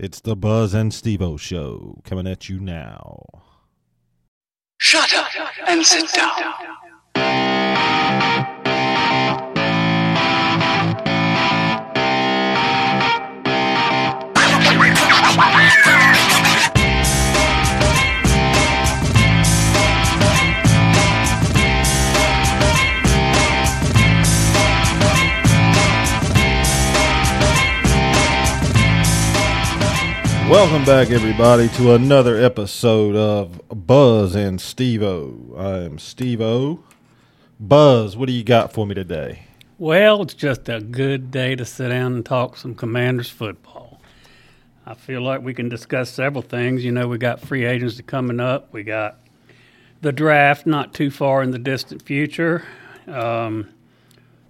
It's the Buzz and Stevo show coming at you now. Shut up and sit down. Welcome back, everybody, to another episode of Buzz and Stevo. I am Stevo. Buzz, what do you got for me today? Well, it's just a good day to sit down and talk some Commanders football. I feel like we can discuss several things. You know, we got free agents coming up. We got the draft not too far in the distant future. Um,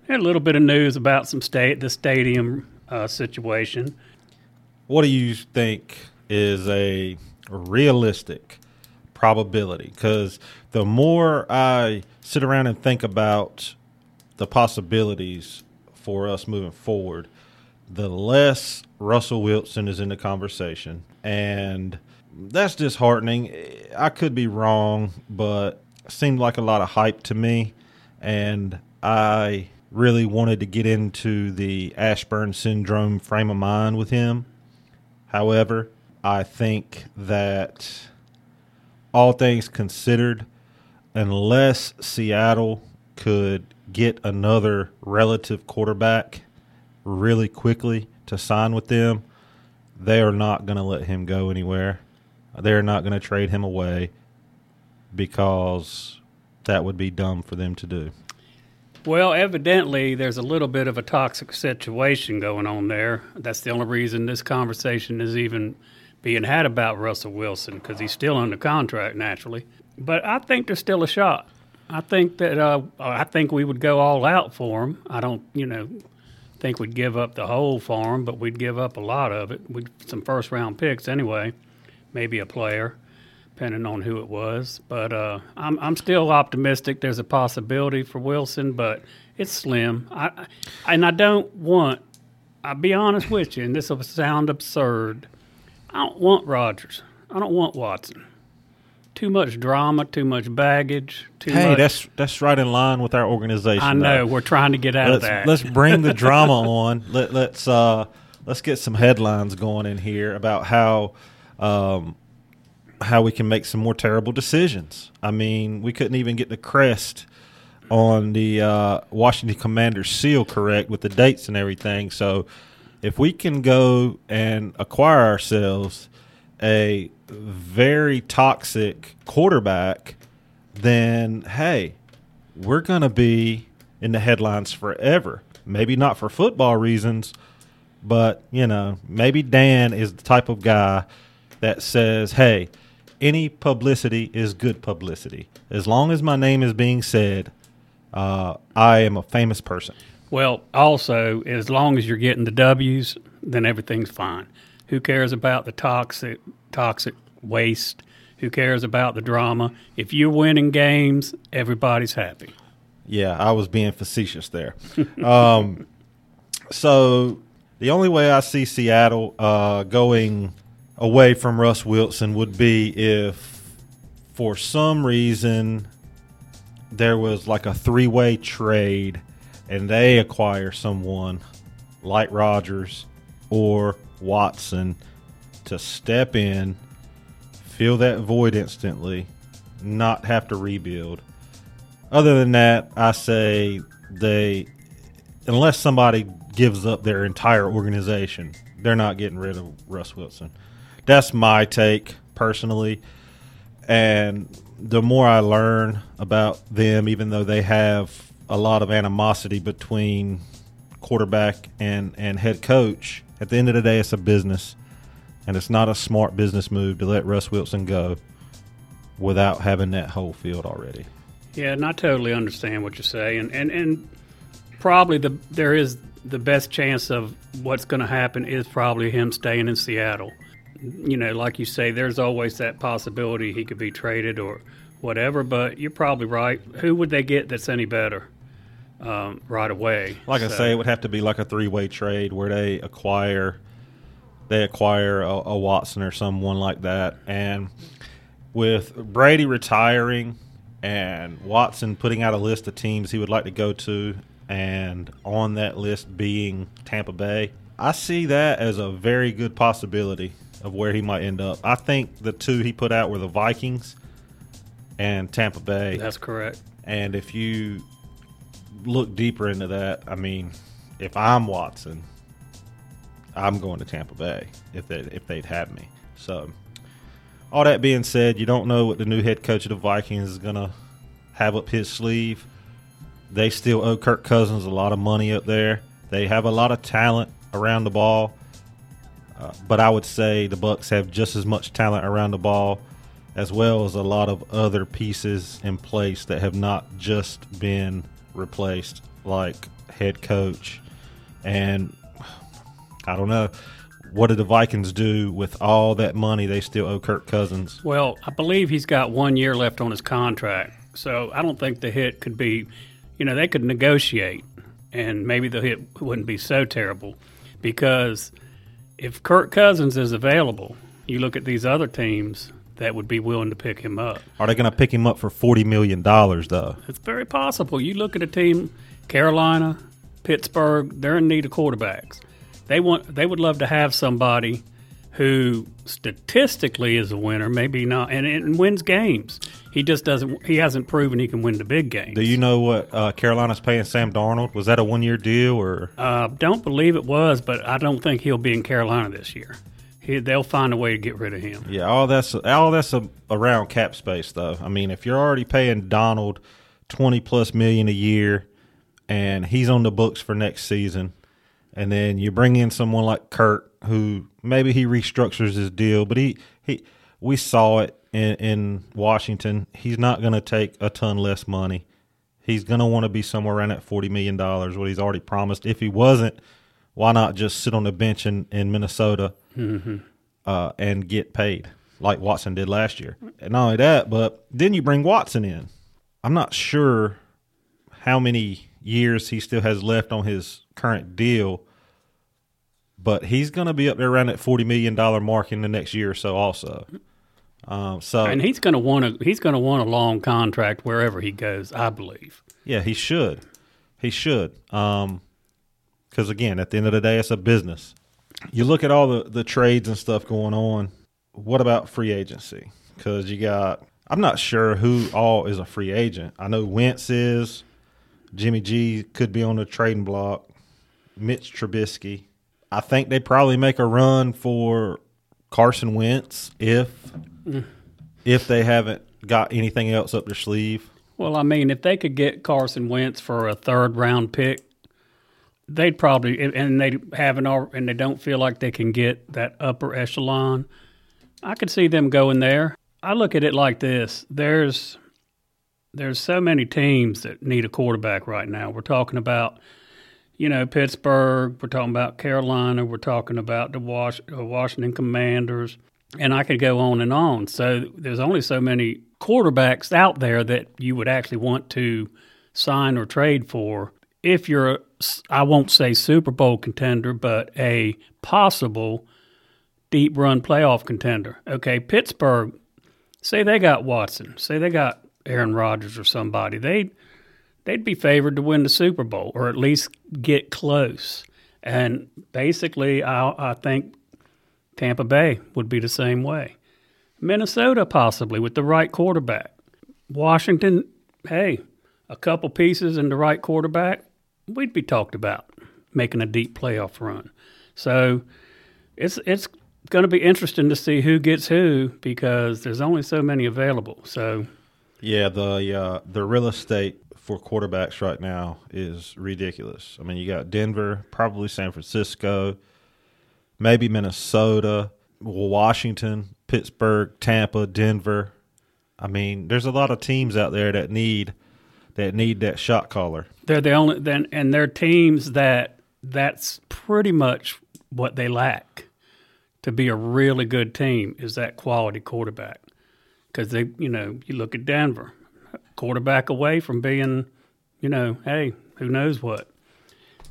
a little bit of news about some state the stadium uh, situation. What do you think is a realistic probability? Because the more I sit around and think about the possibilities for us moving forward, the less Russell Wilson is in the conversation. And that's disheartening. I could be wrong, but seemed like a lot of hype to me. And I really wanted to get into the Ashburn syndrome frame of mind with him. However, I think that all things considered, unless Seattle could get another relative quarterback really quickly to sign with them, they are not going to let him go anywhere. They're not going to trade him away because that would be dumb for them to do. Well, evidently, there's a little bit of a toxic situation going on there. That's the only reason this conversation is even being had about Russell Wilson because he's still under contract naturally. But I think there's still a shot. I think that uh, I think we would go all out for him. I don't, you know, think we'd give up the whole farm, but we'd give up a lot of it. We'd some first round picks anyway, maybe a player, depending on who it was. But uh, I'm I'm still optimistic. There's a possibility for Wilson, but it's slim. I, and I don't want. I'll be honest with you, and this will sound absurd. I don't want Rodgers. I don't want Watson. Too much drama, too much baggage. Too Hey, much. that's that's right in line with our organization. I know though. we're trying to get out of let's that. let's bring the drama on. Let let's uh let's get some headlines going in here about how um how we can make some more terrible decisions. I mean, we couldn't even get the crest on the uh, Washington Commanders seal correct with the dates and everything. So, if we can go and acquire ourselves a very toxic quarterback, then hey, we're going to be in the headlines forever. Maybe not for football reasons, but you know, maybe Dan is the type of guy that says, "Hey, any publicity is good publicity. As long as my name is being said, uh, I am a famous person." Well, also, as long as you're getting the W's, then everything's fine. Who cares about the toxic toxic waste? Who cares about the drama? If you're winning games, everybody's happy. Yeah, I was being facetious there. um, so the only way I see Seattle uh, going away from Russ Wilson would be if, for some reason, there was like a three-way trade, and they acquire someone like Rodgers or Watson to step in, fill that void instantly, not have to rebuild. Other than that, I say they, unless somebody gives up their entire organization, they're not getting rid of Russ Wilson. That's my take personally. And the more I learn about them, even though they have a lot of animosity between quarterback and, and head coach, at the end of the day, it's a business. And it's not a smart business move to let Russ Wilson go without having that whole field already. Yeah, and I totally understand what you say, and and, and probably the there is the best chance of what's going to happen is probably him staying in Seattle. You know, like you say, there's always that possibility he could be traded or whatever. But you're probably right. Who would they get that's any better um, right away? Like I say, it would have to be like a three way trade where they acquire they acquire a, a Watson or someone like that. And with Brady retiring and Watson putting out a list of teams he would like to go to, and on that list being Tampa Bay, I see that as a very good possibility of where he might end up. I think the two he put out were the Vikings and Tampa Bay. That's correct. And if you look deeper into that, I mean, if I'm Watson, I'm going to Tampa Bay if they if they'd have me. So, all that being said, you don't know what the new head coach of the Vikings is going to have up his sleeve. They still owe Kirk Cousins a lot of money up there. They have a lot of talent around the ball, uh, but I would say the Bucs have just as much talent around the ball, as well as a lot of other pieces in place that have not just been replaced, like head coach. And I don't know. What did the Vikings do with all that money they still owe Kirk Cousins? Well, I believe he's got one year left on his contract, so I don't think the hit could be. You know, they could negotiate, and maybe the hit wouldn't be so terrible, because if Kirk Cousins is available, you look at these other teams that would be willing to pick him up. Are they going to pick him up for forty million dollars though? It's very possible. You look at a team, Carolina, Pittsburgh, they're in need of quarterbacks. They want they would love to have somebody who statistically is a winner, maybe not, and, and wins games. He just doesn't. He hasn't proven he can win the big games. Do you know what uh, Carolina's paying Sam Darnold? Was that a one year deal or? Uh, don't believe it was, but I don't think he'll be in Carolina this year. He, they'll find a way to get rid of him. Yeah, all that's all that's a, around cap space though. I mean, if you're already paying Darnold twenty plus million a year, and he's on the books for next season, and then you bring in someone like Kirk, who maybe he restructures his deal, but he he we saw it in, in Washington. He's not going to take a ton less money. He's going to want to be somewhere around that forty million dollars, what he's already promised. If he wasn't, why not just sit on the bench in, in Minnesota uh, and get paid like Watson did last year? And not only that, but then you bring Watson in. I'm not sure how many years he still has left on his current deal, but he's going to be up there around that forty million dollar mark in the next year or so, also. Um, so And he's going to want a he's going to want a long contract wherever he goes. I believe. Yeah, he should. He should. Um, because again, at the end of the day, it's a business. You look at all the the trades and stuff going on. What about free agency? Because you got. I'm not sure who all is a free agent. I know Wentz is. Jimmy G could be on the trading block. Mitch Trubisky. I think they probably make a run for Carson Wentz if if they haven't got anything else up their sleeve. Well, I mean, if they could get Carson Wentz for a third round pick, they'd probably and they haven't and they don't feel like they can get that upper echelon. I could see them going there. I look at it like this: there's there's so many teams that need a quarterback right now. We're talking about you know Pittsburgh, we're talking about Carolina, we're talking about the uh, Washington Commanders, and I could go on and on. So there's only so many quarterbacks out there that you would actually want to sign or trade for if you're a, I won't say Super Bowl contender, but a possible deep run playoff contender. Okay, Pittsburgh, say they got Watson, say they got Aaron Rodgers or somebody, they they'd be favored to win the Super Bowl or at least get close. And basically, I, I think Tampa Bay would be the same way. Minnesota, possibly with the right quarterback. Washington, hey, a couple pieces and the right quarterback, we'd be talked about making a deep playoff run. So it's it's going to be interesting to see who gets who because there's only so many available. So Yeah, the uh, the real estate for quarterbacks right now is ridiculous. I mean, you got Denver, probably San Francisco, maybe Minnesota, Washington, Pittsburgh, Tampa, Denver. I mean, there's a lot of teams out there that need that need that shot caller. they're the only then and they're teams that that's pretty much what they lack to be a really good team is that quality quarterback because they you know you look at Denver quarterback away from being you know hey who knows what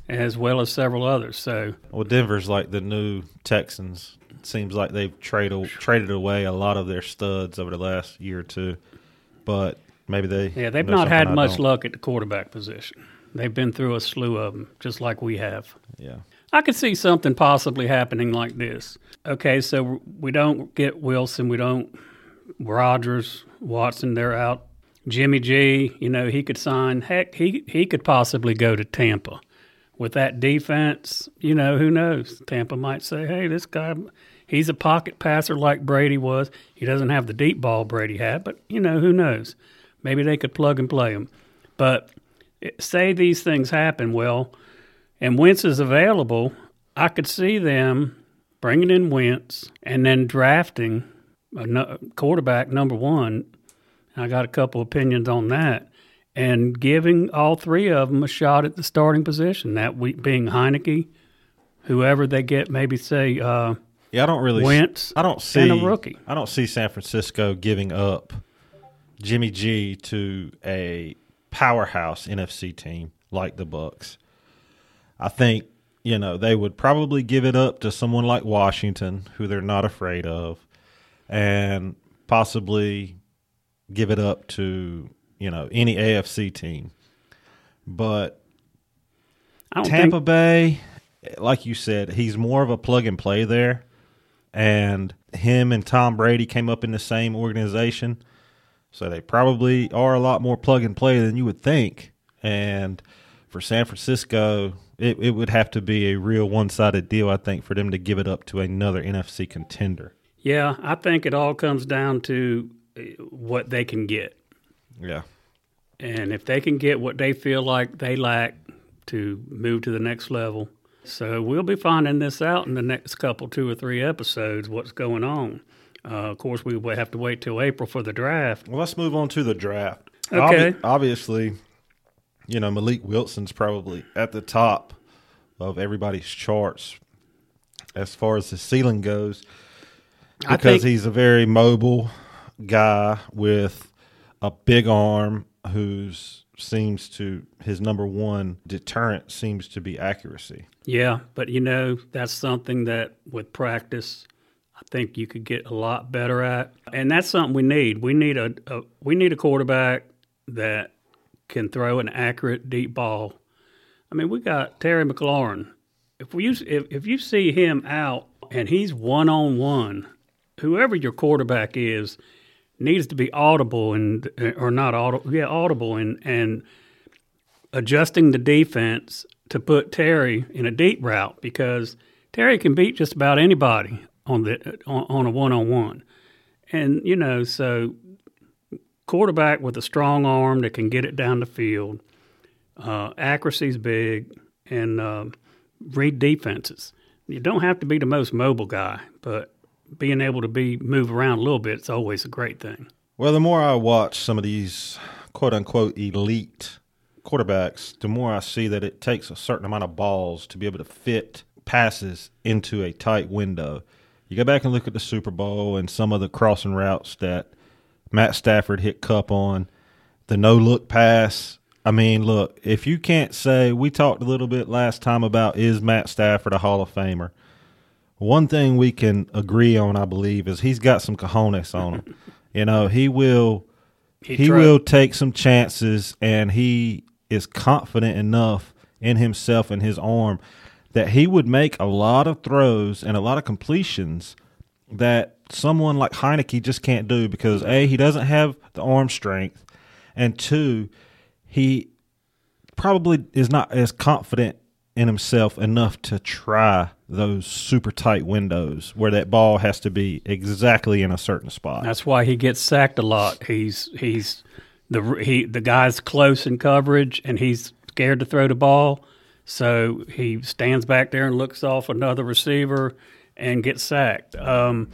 as well as several others. So Well, Denver's like the new Texans. It seems like they've traded traded away a lot of their studs over the last year or two, but maybe they yeah, they've not had I much don't. luck at the quarterback position. They've been through a slew of them, just like we have. Yeah, I could see something possibly happening like this. Okay, so we don't get Wilson, we don't Rodgers, Watson, they're out. Jimmy G, you know, he could sign. Heck, he he could possibly go to Tampa. With that defense, you know, who knows? Tampa might say, "Hey, this guy, he's a pocket passer like Brady was. He doesn't have the deep ball Brady had, but you know, who knows? Maybe they could plug and play him." But it- say these things happen, well, and Wentz is available, I could see them bringing in Wentz and then drafting a quarterback number one. I got a couple opinions on that, and giving all three of them a shot at the starting position. That week being Heinicke, whoever they get, maybe say uh, yeah. I don't really. Wentz I don't see and a rookie. I don't see San Francisco giving up Jimmy G to a powerhouse NFC team like the Bucs. I think you know they would probably give it up to someone like Washington, who they're not afraid of, and possibly give it up to you know any AFC team. But Tampa think Bay, like you said, he's more of a plug and play there. And him and Tom Brady came up in the same organization. So they probably are a lot more plug and play than you would think. And for San Francisco, it, it would have to be a real one sided deal, I think, for them to give it up to another NFC contender. Yeah, I think it all comes down to what they can get. Yeah. And if they can get what they feel like they lack to move to the next level. So we'll be finding this out in the next couple, two or three episodes, what's going on. Uh, of course, we will have to wait till April for the draft. Well, let's move on to the draft. Okay. Obvi- obviously, you know, Malik Wilson's probably at the top of everybody's charts as far as the ceiling goes because think- he's a very mobile guy with a big arm who's seems to his number one deterrent seems to be accuracy. Yeah, but you know, that's something that with practice, I think you could get a lot better at. And that's something we need. We need a, a we need a quarterback that can throw an accurate deep ball. I mean, we got Terry McLaurin. If we use, if if you see him out and he's one on one, whoever your quarterback is needs to be audible and or not audible, yeah, audible and and adjusting the defense to put Terry in a deep route because Terry can beat just about anybody on the on, on a one on one, and you know so quarterback with a strong arm that can get it down the field, uh, accuracy's big, and uh, read defenses. You don't have to be the most mobile guy, but being able to be move around a little bit is always a great thing. Well, the more I watch some of these quote unquote elite quarterbacks, the more I see that it takes a certain amount of balls to be able to fit passes into a tight window. You go back and look at the Super Bowl and some of the crossing routes that Matt Stafford hit Kupp on, the no look pass. I mean, look, if you can't say, we talked a little bit last time about is Matt Stafford a Hall of Famer? One thing we can agree on, I believe, is he's got some cojones on him. you know, he will He he will take some chances and he is confident enough in himself and his arm that he would make a lot of throws and a lot of completions that someone like Heinicke just can't do because A, he doesn't have the arm strength, and two, he probably is not as confident in himself enough to try those super tight windows where that ball has to be exactly in a certain spot. That's why he gets sacked a lot. He's he's the he the guy's close in coverage and he's scared to throw the ball, so he stands back there and looks off another receiver and gets sacked. Um,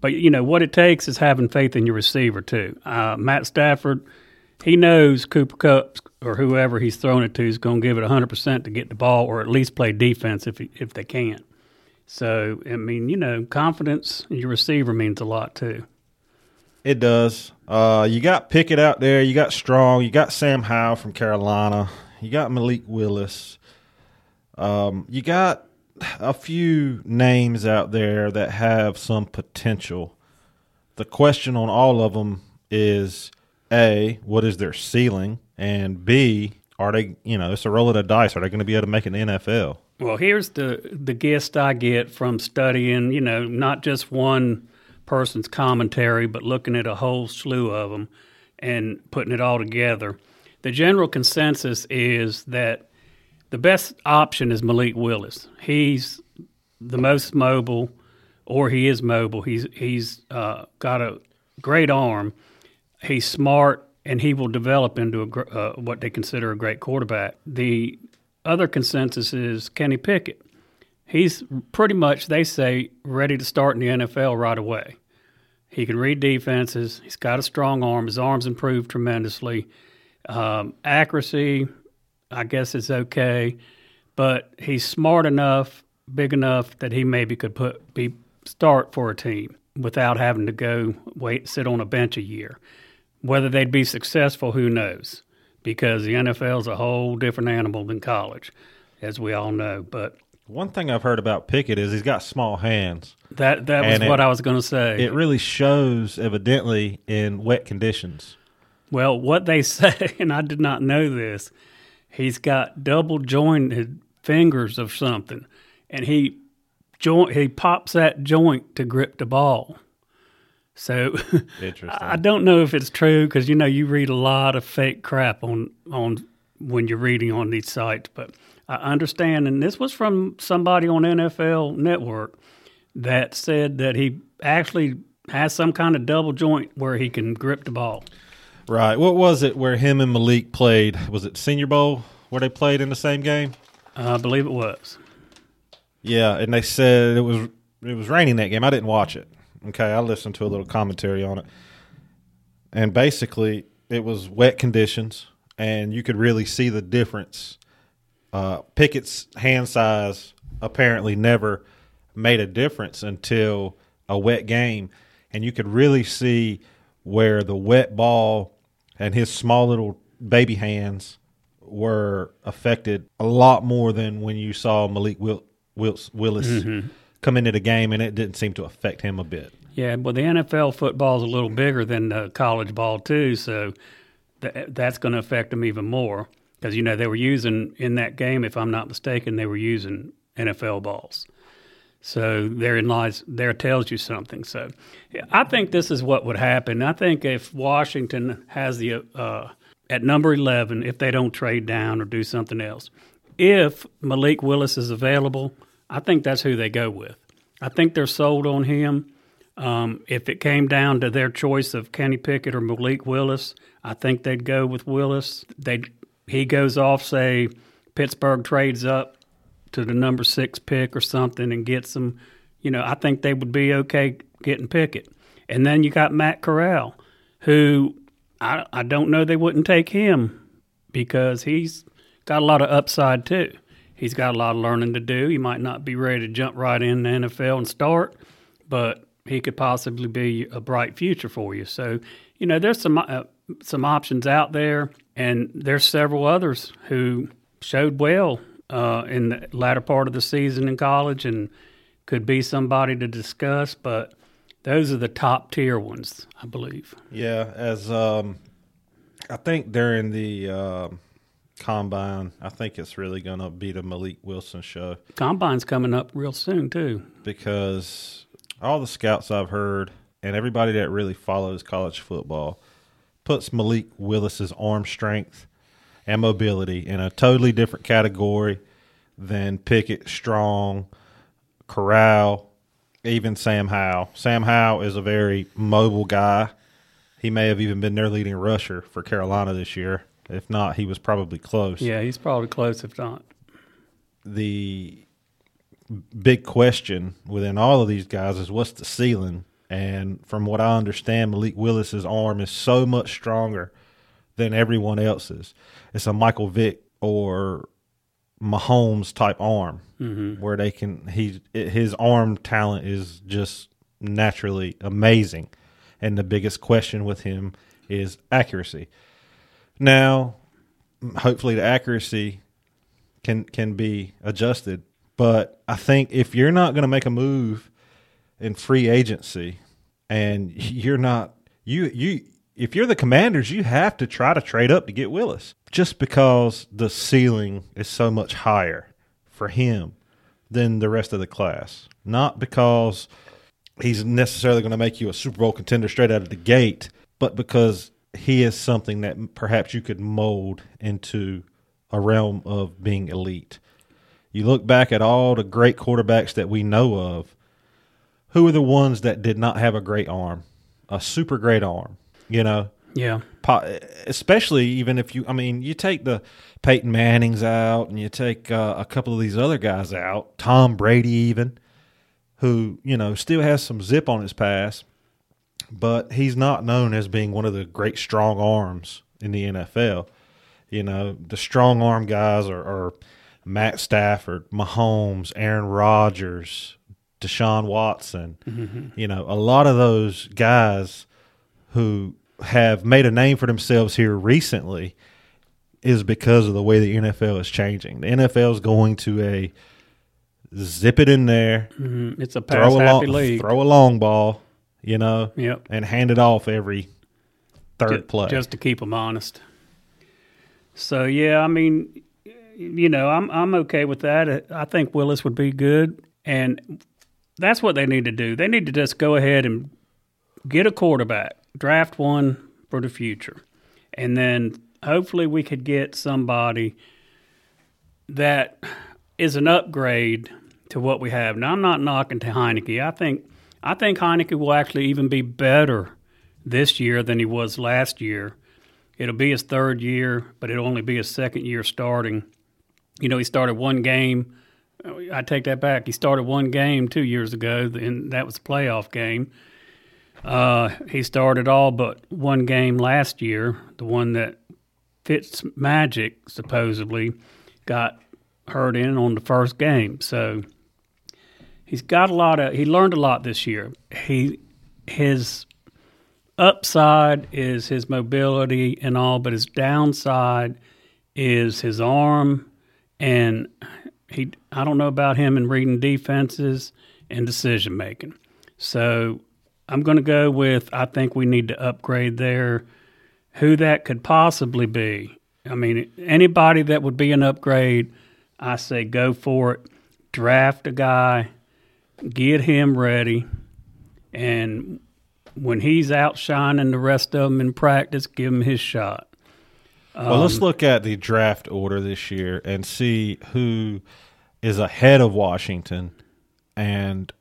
but you know what it takes is having faith in your receiver too. Uh, Matt Stafford, he knows Cooper Kupp or whoever he's throwing it to is going to give it hundred percent to get the ball or at least play defense if he, if they can. So I mean, you know, confidence in your receiver means a lot too. It does. Uh, you got Pickett out there. You got Strong. You got Sam Howell from Carolina. You got Malik Willis. Um, you got a few names out there that have some potential. The question on all of them is A, what is their ceiling? And B, are they, you know, it's a roll of the dice. Are they going to be able to make an NFL? Well, here's the the gist I get from studying, you know, not just one person's commentary, but looking at a whole slew of them and putting it all together. The general consensus is that the best option is Malik Willis. He's the most mobile, or he is mobile. He's he's uh, got a great arm. He's smart, and he will develop into a, uh, what they consider a great quarterback. The other consensus is Kenny Pickett. He's pretty much, they say, ready to start in the NFL right away. He can read defenses. He's got a strong arm. His arm's improved tremendously. Um, accuracy, I guess, is okay, but he's smart enough, big enough that he maybe could put be start for a team without having to go wait sit on a bench a year. Whether they'd be successful, who knows? Because the NFL is a whole different animal than college, as we all know. But One thing I've heard about Pickett is he's got small hands. that that was And it- what I was going to say. It really shows evidently in wet conditions. Well, what they say, and I did not know this, he's got double jointed fingers of something, and he joint he pops that joint to grip the ball. So Interesting. I don't know if it's true because you know you read a lot of fake crap on on when you're reading on these sites, but I understand, and this was from somebody on NFL Network that said that he actually has some kind of double joint where he can grip the ball. Right. What was it where him and Malik played? Was it Senior Bowl where they played in the same game? I believe it was. Yeah, and they said it was it was raining that game. I didn't watch it. Okay, I listened to a little commentary on it. And basically, it was wet conditions and you could really see the difference. Uh, Pickett's hand size apparently never made a difference until a wet game and you could really see where the wet ball and his small little baby hands were affected a lot more than when you saw Malik Wil- Willis come into the game, and it didn't seem to affect him a bit. Yeah, well, the NFL football is a little bigger than uh, college ball too, so th- that's going to affect them even more because you know they were using in that game, if I'm not mistaken, they were using NFL balls. So therein lies there tells you something. So I think this is what would happen. I think if Washington has the uh, at number eleven, if they don't trade down or do something else, if Malik Willis is available, I think that's who they go with. I think they're sold on him. Um, if it came down to their choice of Kenny Pickett or Malik Willis, I think they'd go with Willis. They he goes off, say Pittsburgh trades up to the number six pick or something and gets them. You know, I think they would be okay getting Pickett. And then you got Matt Corral, who I I don't know they wouldn't take him because he's got a lot of upside too. He's got a lot of learning to do. He might not be ready to jump right in the NFL and start, but he could possibly be a bright future for you. So, you know, there's some uh, some options out there, and there's several others who showed well uh, in the latter part of the season in college and could be somebody to discuss. But those are the top tier ones, I believe. Yeah, as um, I think during the um combine, I think it's really going to be the Malik Willis show Combine's coming up real soon too. because all the scouts I've heard and everybody that really follows college football puts Malik Willis's arm strength and mobility in a totally different category than Pickett, Strong, Corral, even Sam Howell. Sam Howell is a very mobile guy. He may have even been their leading rusher for Carolina this year. If not, he was probably close. Yeah, he's probably close if not. the big question within all of these guys is what's the ceiling? And from what I understand, Malik Willis's arm is so much stronger than everyone else's. It's a Michael Vick or Mahomes type arm mm-hmm. where they can he his arm talent is just naturally amazing. And the biggest question with him is accuracy. Now, hopefully the accuracy can can be adjusted. But I think if you're not going to make a move in free agency, and you're not you you if you're the Commanders, you have to try to trade up to get Willis, just because the ceiling is so much higher for him than the rest of the class. Not because he's necessarily going to make you a Super Bowl contender straight out of the gate, but because he is something that perhaps you could mold into a realm of being elite. You look back at all the great quarterbacks that we know of, who are the ones that did not have a great arm, a super great arm, you know? Yeah. Po- especially even if you, I mean, you take the Peyton Mannings out and you take uh, a couple of these other guys out, Tom Brady even, who, you know, still has some zip on his pass, but he's not known as being one of the great strong arms in the NFL. You know, the strong arm guys are, are Matt Stafford, Mahomes, Aaron Rodgers, Deshaun Watson. You know, a lot of those guys who have made a name for themselves here recently is because of the way the NFL is changing. The NFL is going to a zip it in there, Mm, It's a throw pass a happy long, league. throw a long ball, you know, Yep. and hand it off every third Ju- play. just to keep them honest. So yeah, I mean, you know, I'm I'm okay with that. I think Willis would be good, and that's what they need to do. They need to just go ahead and get a quarterback, draft one for the future, and then hopefully we could get somebody that is an upgrade to what we have. Now, I'm not knocking to Heinicke. I think I think Heinicke will actually even be better this year than he was last year. It'll be his third year, but it'll only be his second year starting. You know, he started one game. I take that back. He started one game two years ago, and that was a playoff game. Uh, he started all but one game last year, the one that Fitz Magic supposedly got hurt in on the first game. So he's got a lot of. He learned a lot this year. He his upside is his mobility and all, but his downside is his arm and he I don't know about him in reading defenses and decision making. So I'm going to go with I think we need to upgrade there. Who that could possibly be? I mean, anybody that would be an upgrade, I say go for it. Draft a guy, get him ready, and when he's outshining the rest of them in practice, give him his shot. well, let's um, look at the draft order this year and see who is ahead of Washington and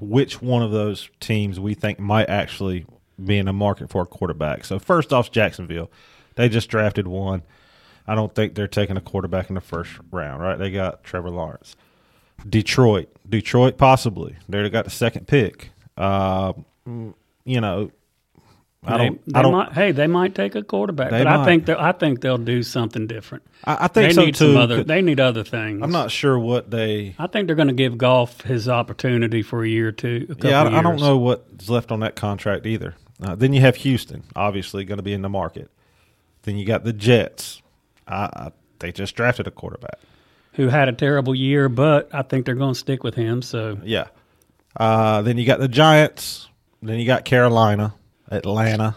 which one of those teams we think might actually be in the market for a quarterback. So first off, Jacksonville. They just drafted one. I don't think they're taking a quarterback in the first round, right? They got Trevor Lawrence. Detroit. Detroit possibly. They got the second pick. Uh, you know, I don't. they I don't. might- hey, they might take a quarterback, but I think they'll- I think they'll do something different. I, I think they so need too. some other. They need other things. I'm not sure what they. I think they're going to give Goff his opportunity for a year or two. A Yeah, I, I don't know what's left on that contract either. Uh, then you have Houston, obviously going to be in the market. Then you got the Jets. I, I, they just drafted a quarterback. Who had a terrible year, but I think they're going to stick with him. So Yeah. Uh, then you got the Giants. Then you got Carolina, Atlanta,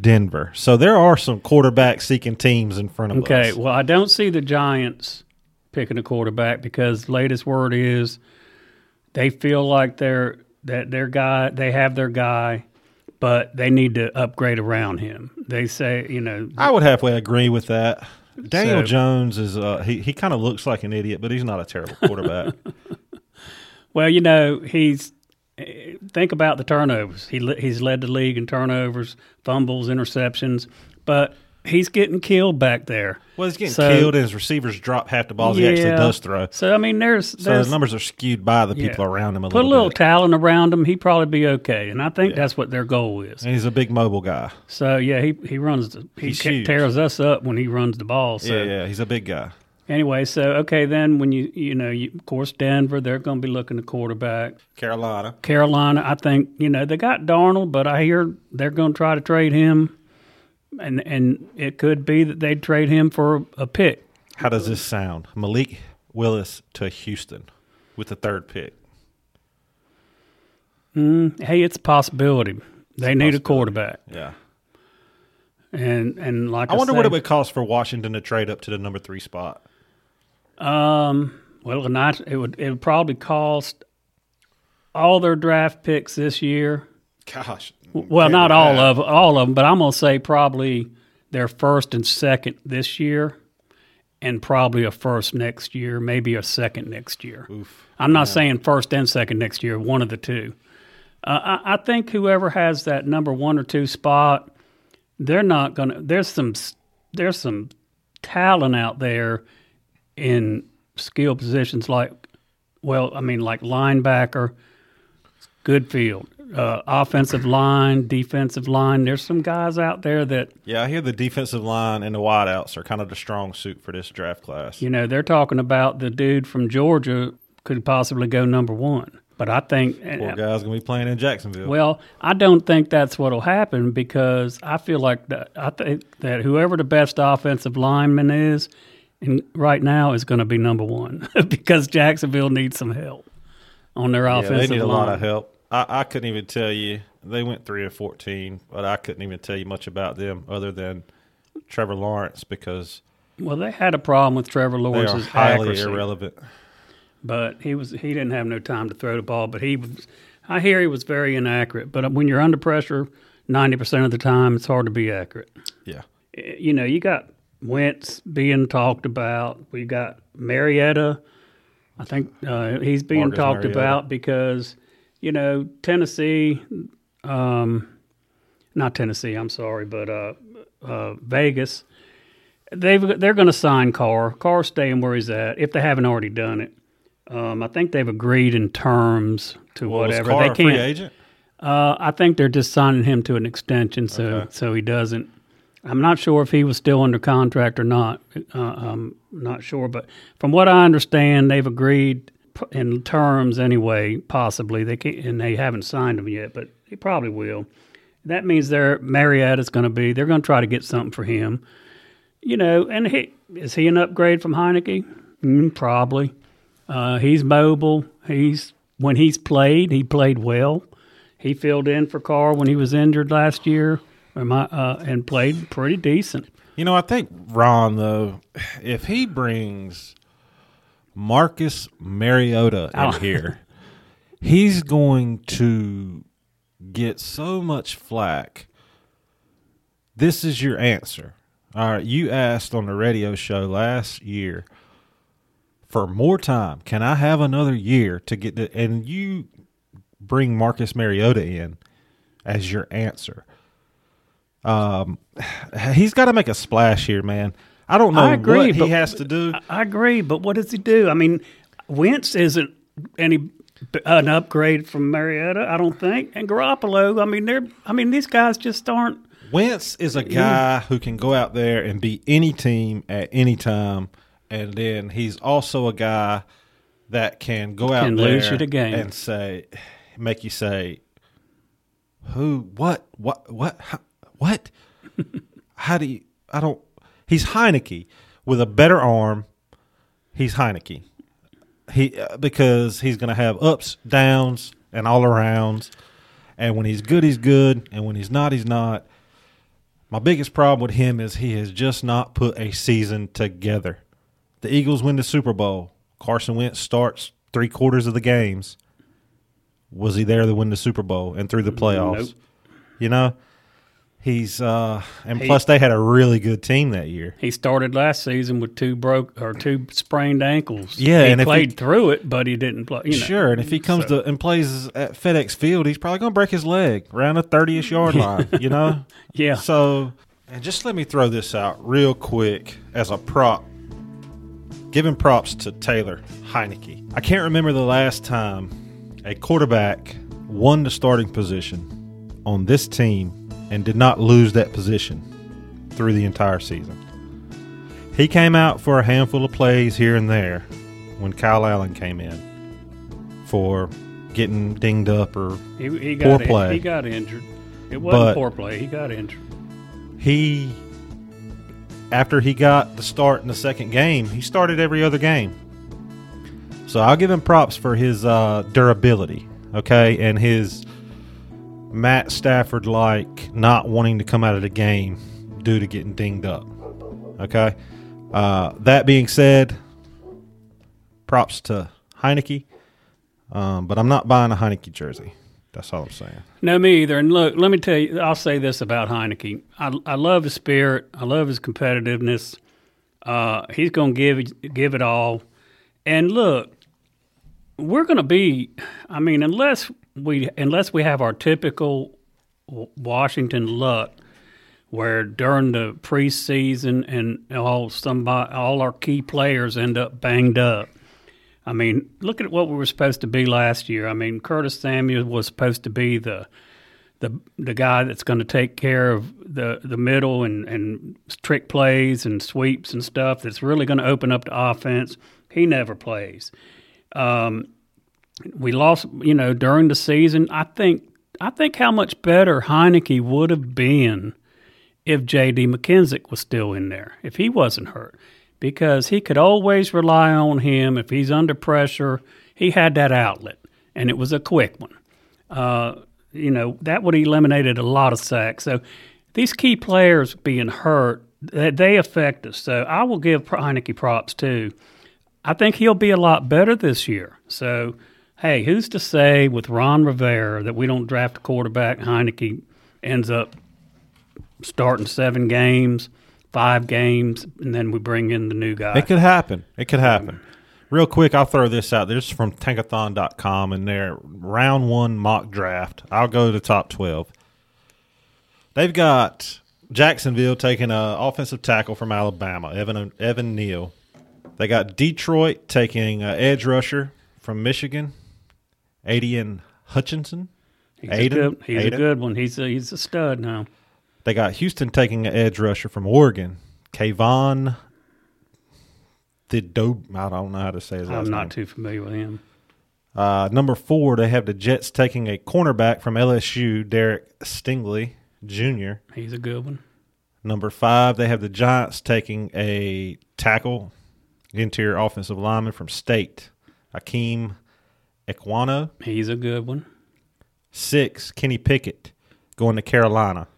Denver. So there are some quarterback seeking teams in front of okay, us. Okay. Well, I don't see the Giants picking a quarterback because latest word is they feel like they're that their guy they have their guy, but they need to upgrade around him. They say you know I would halfway agree with that. Daniel So- Jones is uh, he he kind of looks like an idiot, but he's not a terrible quarterback. Well, you know, he's eh, think about the turnovers. He he's led the league in turnovers, fumbles, interceptions, but he's getting killed back there. well, he's getting So- killed, and his receivers drop half the balls he actually does throw. So I mean, there's So his numbers are skewed by the people yeah. around him a put a little, little bit. talent around him, he'd probably be okay. And I think that's what their goal is. and he's a big mobile guy. So yeah, he he runs the, he He's ca- huge. tears us up when he runs the ball. So yeah, yeah, he's a big guy. anyway, so okay, then when you you know you, of course Denver, they're going to be looking to quarterback. Carolina. Carolina, I think you know they got Darnold, but I hear they're going to try to trade him, and and it could be that they'd trade him for a pick. How does this sound? Malik Willis to Houston with the third pick. Hey, it's a possibility. They need a possibility. quarterback, Yeah. and and like I wonder what it would cost for Washington to trade up to the number three spot. Um, well, not it would it would probably cost all their draft picks this year. Gosh. Well, not all of all of them, but I'm gonna say probably their first and second this year, and probably a first next year, maybe a second next year. I'm not saying first and second next year, one of the two. Uh, I, I think whoever has that number one or two spot, they're not gonna. There's some there's some talent out there in skill positions like, well, I mean like linebacker, good field, uh, offensive line, defensive line. There's some guys out there that Yeah, I hear the defensive line and the wideouts are kind of the strong suit for this draft class. you know they're talking about the dude from Georgia could possibly go number one. But I think Poor guy's gonna be playing in Jacksonville. Well, I don't think that's what'll happen because I feel like that I think that whoever the best offensive lineman is, and right now is going to be number one because Jacksonville needs some help on their yeah, they need a line. lot of help. I, I couldn't even tell you they went three and fourteen, but I couldn't even tell you much about them other than Trevor Lawrence because Well, they had a problem with Trevor they are highly accuracy, irrelevant. but he was he didn't have no time to throw the ball. But he was, I hear he was very inaccurate. But when you're under pressure, ninety percent of the time, it's hard to be accurate. Yeah. Eh, you know, you got Wentz being talked about. We got Mariota. I think uh, he's being Marcus talked about because you know Tennessee, um, not Tennessee. I'm sorry, but uh, uh, Vegas. They've they're going to sign Carr. Carr's staying where he's at if they haven't already done it. Um, I think they've agreed in terms to Well, whatever they can't. agent? Uh, I think they're just signing him to an extension, so Okay. so he doesn't. I'm not sure if he was still under contract or not. Uh, I'm not sure, but from what I understand, they've agreed in terms anyway. Possibly they can, and they haven't signed him yet, but he probably will. That means their Mariota's going to be. They're going to try to get something for him. You know, and he is he an upgrade from Heinicke? Mm, probably. Uh, he's mobile. He's when he's played, he played well. He filled in for Carr when he was injured last year, my, uh, and played pretty decent. You know, I think Ron though, if he brings Marcus Mariota in Oh. here, he's going to get so much flack. This is your answer. All right, you asked on the radio show last year for more time. Can I have another year to get the and you bring Marcus Mariota in as your answer. Um, he's got to make a splash here, man. I don't know I agree, what he has to do. I agree, but what does he do? I mean, Wentz isn't any an upgrade from Mariota, I don't think, and Garoppolo. I mean, they're. I mean, these guys just aren't. Wentz is a guy who can go out there and beat any team at any time, and then he's also a guy that can go out Can there lose you the game. and say, make you say, "Who? What? What? What? How, what? How do you? I don't." He's Heinicke with a better arm. He's Heinicke. He uh, because he's going to have ups, downs, and all arounds. And when he's good, he's good, and when he's not, he's not. My biggest problem with him is he has just not put a season together. The Eagles win the Super Bowl. Carson Wentz starts three quarters of the games. Was he there to win the Super Bowl and through the playoffs? Nope. You know, he's uh, and He- plus they had a really good team that year. He started last season with two broke or two sprained ankles. Yeah, he and played he- through it, but he didn't play. You know. Sure, and if he comes So- to and plays at FedEx Field, he's probably going to break his leg around the thirty-ish yard line. You know, Yeah. So, and just let me throw this out real quick as a prop. Giving props to Taylor Heinicke. I can't remember the last time a quarterback won the starting position on this team and did not lose that position through the entire season. He came out for a handful of plays here and there when Kyle Allen came in for getting dinged up or He, he Poor got play. he got injured. It wasn't But- poor play. He got injured. he after he got the start in the second game, he started every other game. So I'll give him props for his uh, durability, okay, and his Matt Stafford like not wanting to come out of the game due to getting dinged up. Okay. Uh, that being said, props to Heinicke, um, but I'm not buying a Heinicke jersey. That's all I'm saying. No, me either. And look, let me tell you, I'll say this about Heinicke. I, I love his spirit. I love his competitiveness. Uh, he's going to give give it all. And look, we're going to be. I mean, unless we unless we have our typical Washington luck, where during the preseason and all somebody all our key players end up banged up. I mean, look at what we were supposed to be last year. I mean, Curtis Samuel was supposed to be the the the guy that's going to take care of the the middle and and trick plays and sweeps and stuff. That's really going to open up the offense. He never plays. Um, we lost, you know, during the season. I think I think how much better Heinicke would have been if J.D. McKissic was still in there, if he wasn't hurt, because he could always rely on him if he's under pressure. He had that outlet, and it was a quick one. Uh, you know, that would have eliminated a lot of sacks. So these key players being hurt, they affect us. So I will give Heinicke props too. I think he'll be a lot better this year. So, hey, who's to say with Ron Rivera that we don't draft a quarterback? Heinicke ends up starting seven games, five games, and then we bring in the new guy. It could happen. It could happen. Real quick, I'll throw this out. This is from tankathon.com and their round one mock draft. I'll go to top 12. They've got Jacksonville taking an offensive tackle from Alabama, Evan, Evan Neal. They got Detroit taking an edge rusher from Michigan, Aidan Hutchinson. He's, a good, he's a good one. He's a, he's a stud now. They got Houston taking an edge rusher from Oregon, Kayvon the dope. I don't know how to say his I'm not name. too familiar with him. Uh, number four, they have the Jets taking a cornerback from LSU, Derek Stingley Jr. He's a good one. Number five, they have the Giants taking a tackle, interior offensive lineman from State, Akeem Ekwonu. He's a good one. Six, Kenny Pickett going to Carolina.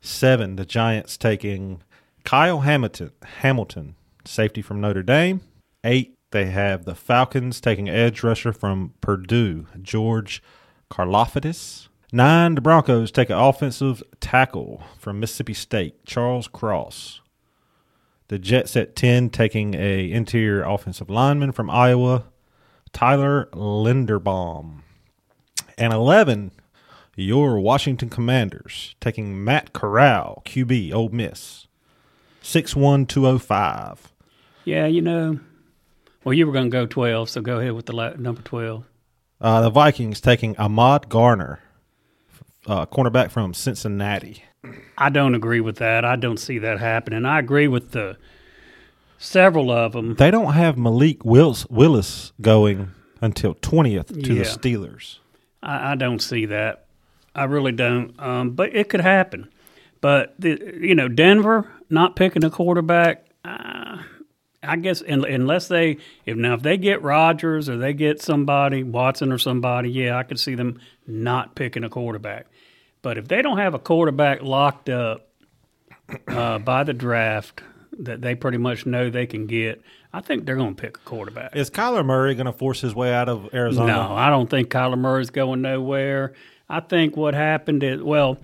Seven, the Giants taking Kyle Hamilton, Hamilton safety from Notre Dame. Eight, they have the Falcons taking edge rusher from Purdue, George Karlaftis. Nine, the Broncos take an offensive tackle from Mississippi State, Charles Cross. The Jets at 10 taking a interior offensive lineman from Iowa, Tyler Linderbaum. And 11, your Washington Commanders taking Matt Corral, QB, Ole Miss. 61205. Yeah, you know. Well, you were going to go 12, so go ahead with the la- number 12. Uh, the Vikings taking Ahmad Gardner, uh, cornerback from Cincinnati. I don't agree with that. I don't see that happening. I agree with the several of them. They don't have Malik Willis, Willis going until 20th to Yeah. the Steelers. I, I don't see that. I really don't. Um, but it could happen. But the, you know, Denver not picking a quarterback. Uh, I guess un- unless they if now if they get Rodgers or they get somebody Watson or somebody, yeah, I could see them not picking a quarterback. But if they don't have a quarterback locked up uh, by the draft that they pretty much know they can get, I think they're going to pick a quarterback. Is Kyler Murray going to force his way out of Arizona? No, I don't think Kyler Murray's going nowhere. I think what happened is, well,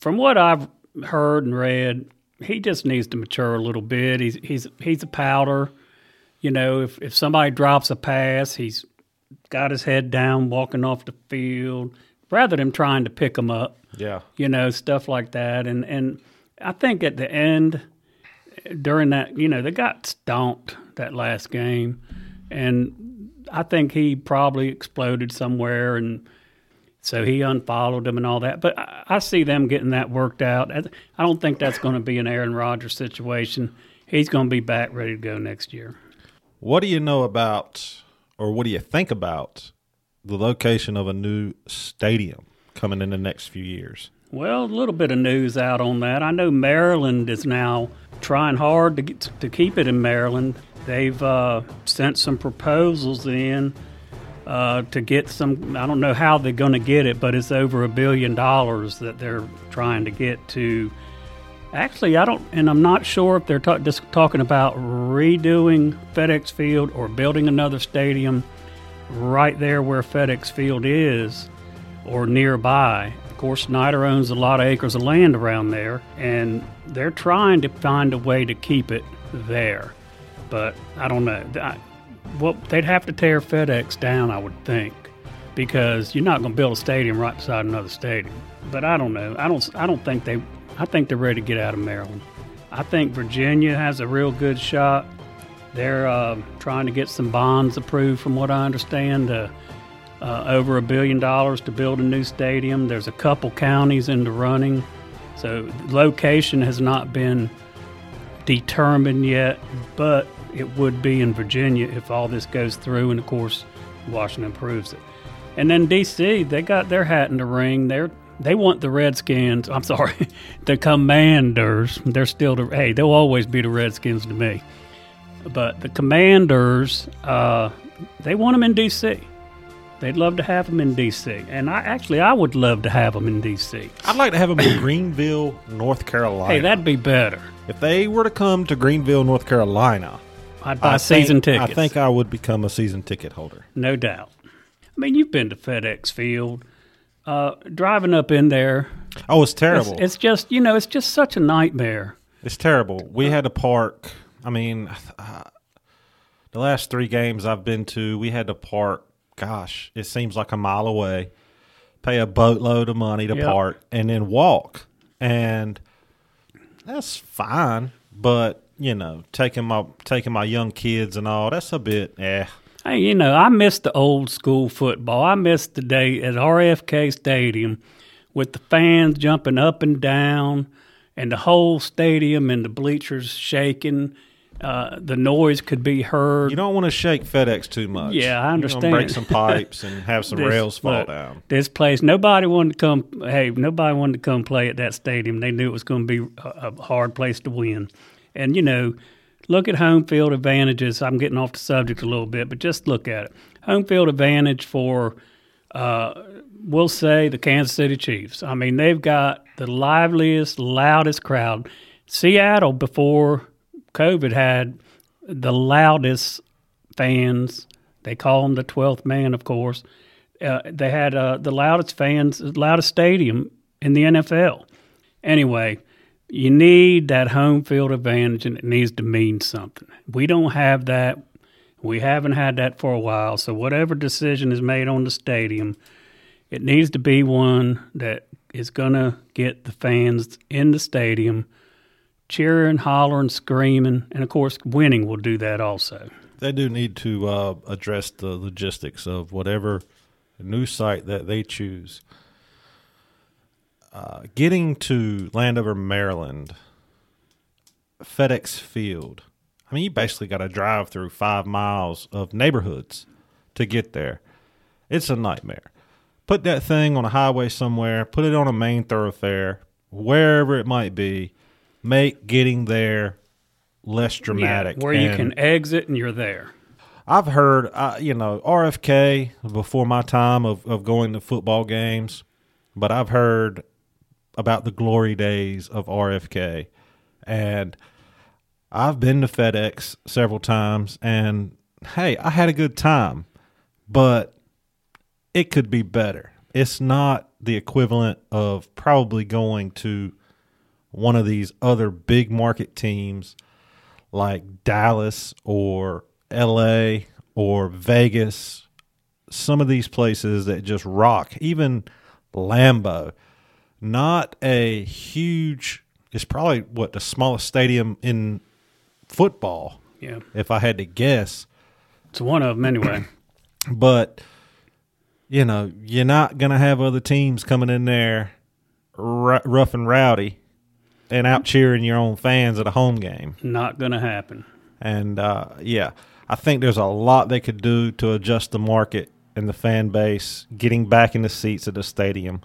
from what I've heard and read, he just needs to mature a little bit. He's he's he's a powder. You know, if if somebody drops a pass, he's got his head down, walking off the field, rather than trying to pick him up Yeah. you know, stuff like that. And and I think at the end, during that, you know, they got stomped that last game, and I think he probably exploded somewhere, and so he unfollowed them and all that. But I, I see them getting that worked out. I I don't think that's going to be an Aaron Rodgers situation. He's going to be back ready to go next year. What do you know about, or what do you think about, the location of a new stadium coming in the next few years? Well, a little bit of news out on that. I know Maryland is now trying hard to get, to keep it in Maryland. They've uh, sent some proposals in uh, to get some. I don't know how they're going to get it, but it's over a billion dollars that they're trying to get to. Actually, I don't, and I'm not sure if they're just talking about redoing FedEx Field or building another stadium right there where FedEx Field is or nearby. Of course, Snyder owns a lot of acres of land around there, and they're trying to find a way to keep it there. But I don't know. I, well, they'd have to tear FedEx down, I would think, because you're not going to build a stadium right beside another stadium. But I don't know. I don't. I don't think they. I think they're ready to get out of Maryland. I think Virginia has a real good shot. They're uh, trying to get some bonds approved, from what I understand, uh, uh, over a billion dollars to build a new stadium. There's a couple counties in the running, so location has not been determined yet, but it would be in Virginia if all this goes through, and of course, Washington approves it. And then D.C., they got their hat in the ring. They're they want the Redskins. I'm sorry, the Commanders. They're still the hey. They'll always be the Redskins to me. But the Commanders, uh, they want them in D.C. They'd love to have them in D.C. And I actually I would love to have them in D.C. I'd like to have them in Greenville, North Carolina. Hey, that'd be better. if they were to come to Greenville, North Carolina, I'd buy I season think, tickets. I think I would become a season ticket holder. no doubt. I mean, you've been to FedEx Field. Uh, driving up in there, Oh, it's it's, terrible. it's just you know, it's just such a nightmare. It's terrible. We had to park. I mean, uh, the last three games I've been to, we had to park. Gosh, it seems like a mile away. Pay a boatload of money to Yep. park and then walk, and that's fine. But you know, taking my taking my young kids and all that's a bit eh. Hey, you know, I miss the old school football. I miss the day at RFK Stadium with the fans jumping up and down and the whole stadium and the bleachers shaking. Uh, the noise could be heard. You don't want to shake FedEx too much. Yeah, I understand. break some pipes and have some This- rails fall look, down. This place, nobody wanted to come. Hey, nobody wanted to come play at that stadium. They knew it was going to be a, a hard place to win. And you know, look at home field advantages. I'm getting off the subject a little bit, but just look at it. Home field advantage for, uh, we'll say, the Kansas City Chiefs. I mean, they've got the liveliest, loudest crowd. Seattle before COVID had the loudest fans. They call them the 12th man, of course. Uh, they had uh, the loudest fans, loudest stadium in the NFL. Anyway, you need that home field advantage, and it needs to mean something. We don't have that. We haven't had that for a while. So, whatever decision is made on the stadium, it needs to be one that is going to get the fans in the stadium cheering, hollering, screaming, and of course, winning will do that also. They do need to uh, address the logistics of whatever new site that they choose. Uh, getting to Landover, Maryland, FedEx Field. I mean, you basically got to drive through five miles of neighborhoods to get there. It's a nightmare. Put that thing on a highway somewhere, put it on a main thoroughfare, wherever it might be. Make getting there less dramatic. Yeah, where you can exit and you're there. I've heard, uh, you know, RFK before my time of, of going to football games, but I've heard about the glory days of RFK. And I've been to FedEx several times, and hey, I had a good time, but it could be better. It's not the equivalent of probably going to one of these other big market teams like Dallas or LA or Vegas, some of these places that just rock, even Lambeau, not a huge, it's probably what the smallest stadium in football, Yeah, if I had to guess. it's one of them anyway. But, you know, you're not going to have other teams coming in there rough and rowdy and out cheering your own fans at a home game. Not going to happen. And uh, yeah, I think there's a lot they could do to adjust the market and the fan base, getting back in the seats at the stadium.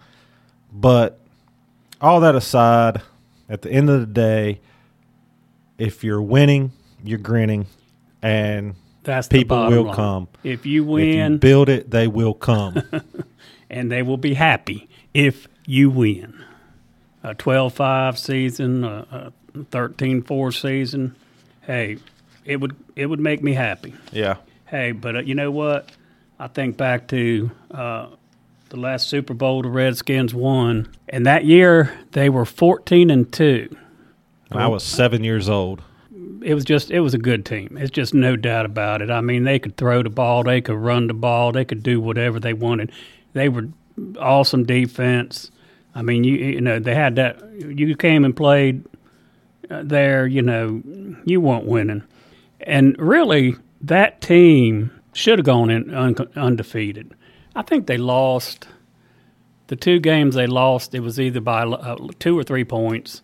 But all that aside, at the end of the day, if you're winning, you're grinning, and That's people will line. come. If you If win, you build it, they will come. and they will be happy if you win. A 12-5 season, a, a 13-4 season, hey, it would it would make me happy. yeah. Hey, but uh, you know what? I think back to uh, the last Super Bowl the Redskins won, and that year they were 14 and two. And I was seven years old. it was just it was a good team. It's just no doubt about it. I mean, they could throw the ball, they could run the ball, they could do whatever they wanted. They were awesome defense. I mean, you you know they had that. You came and played uh, there. You know, you weren't winning, and really that team should have gone in un- undefeated. I think they lost the two games they lost. It was either by uh, two or three points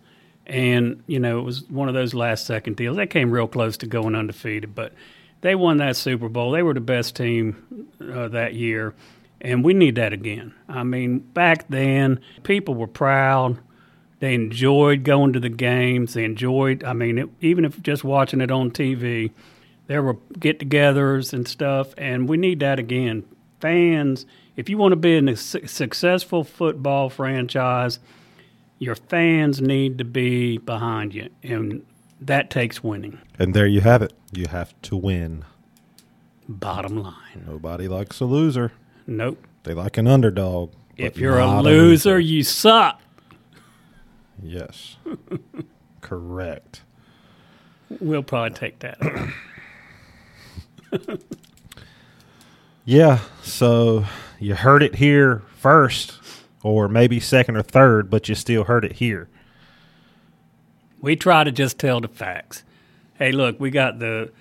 and you know it was one of those last second deals. They came real close to going undefeated, but they won that Super Bowl. They were the best team uh, that year, and we need that again. I mean, back then people were proud. They enjoyed going to the games. They enjoyed. I mean, it, even if just watching it on TV, there were get-togethers and stuff, and we need that again. Fans, if you want to be a su- successful football franchise your fans need to be behind you, and that takes winning. And there you have it. You have to win. Bottom line. Nobody likes a loser. Nope. They like an underdog. If you're a loser, you suck. Yes. Correct. We'll probably take that. Yeah. So you heard it here first, or maybe second or third, but you still heard it here. we try to just tell the facts. Hey, look, we got the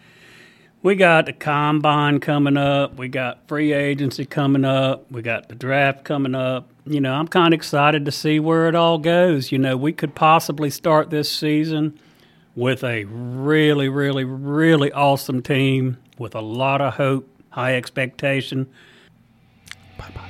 we got the combine coming up. We got free agency coming up. We got the draft coming up. You know, I'm kind of excited to see where it all goes. You know, we could possibly start this season with a really, really, really awesome team with a lot of hope, high expectation. Bye bye.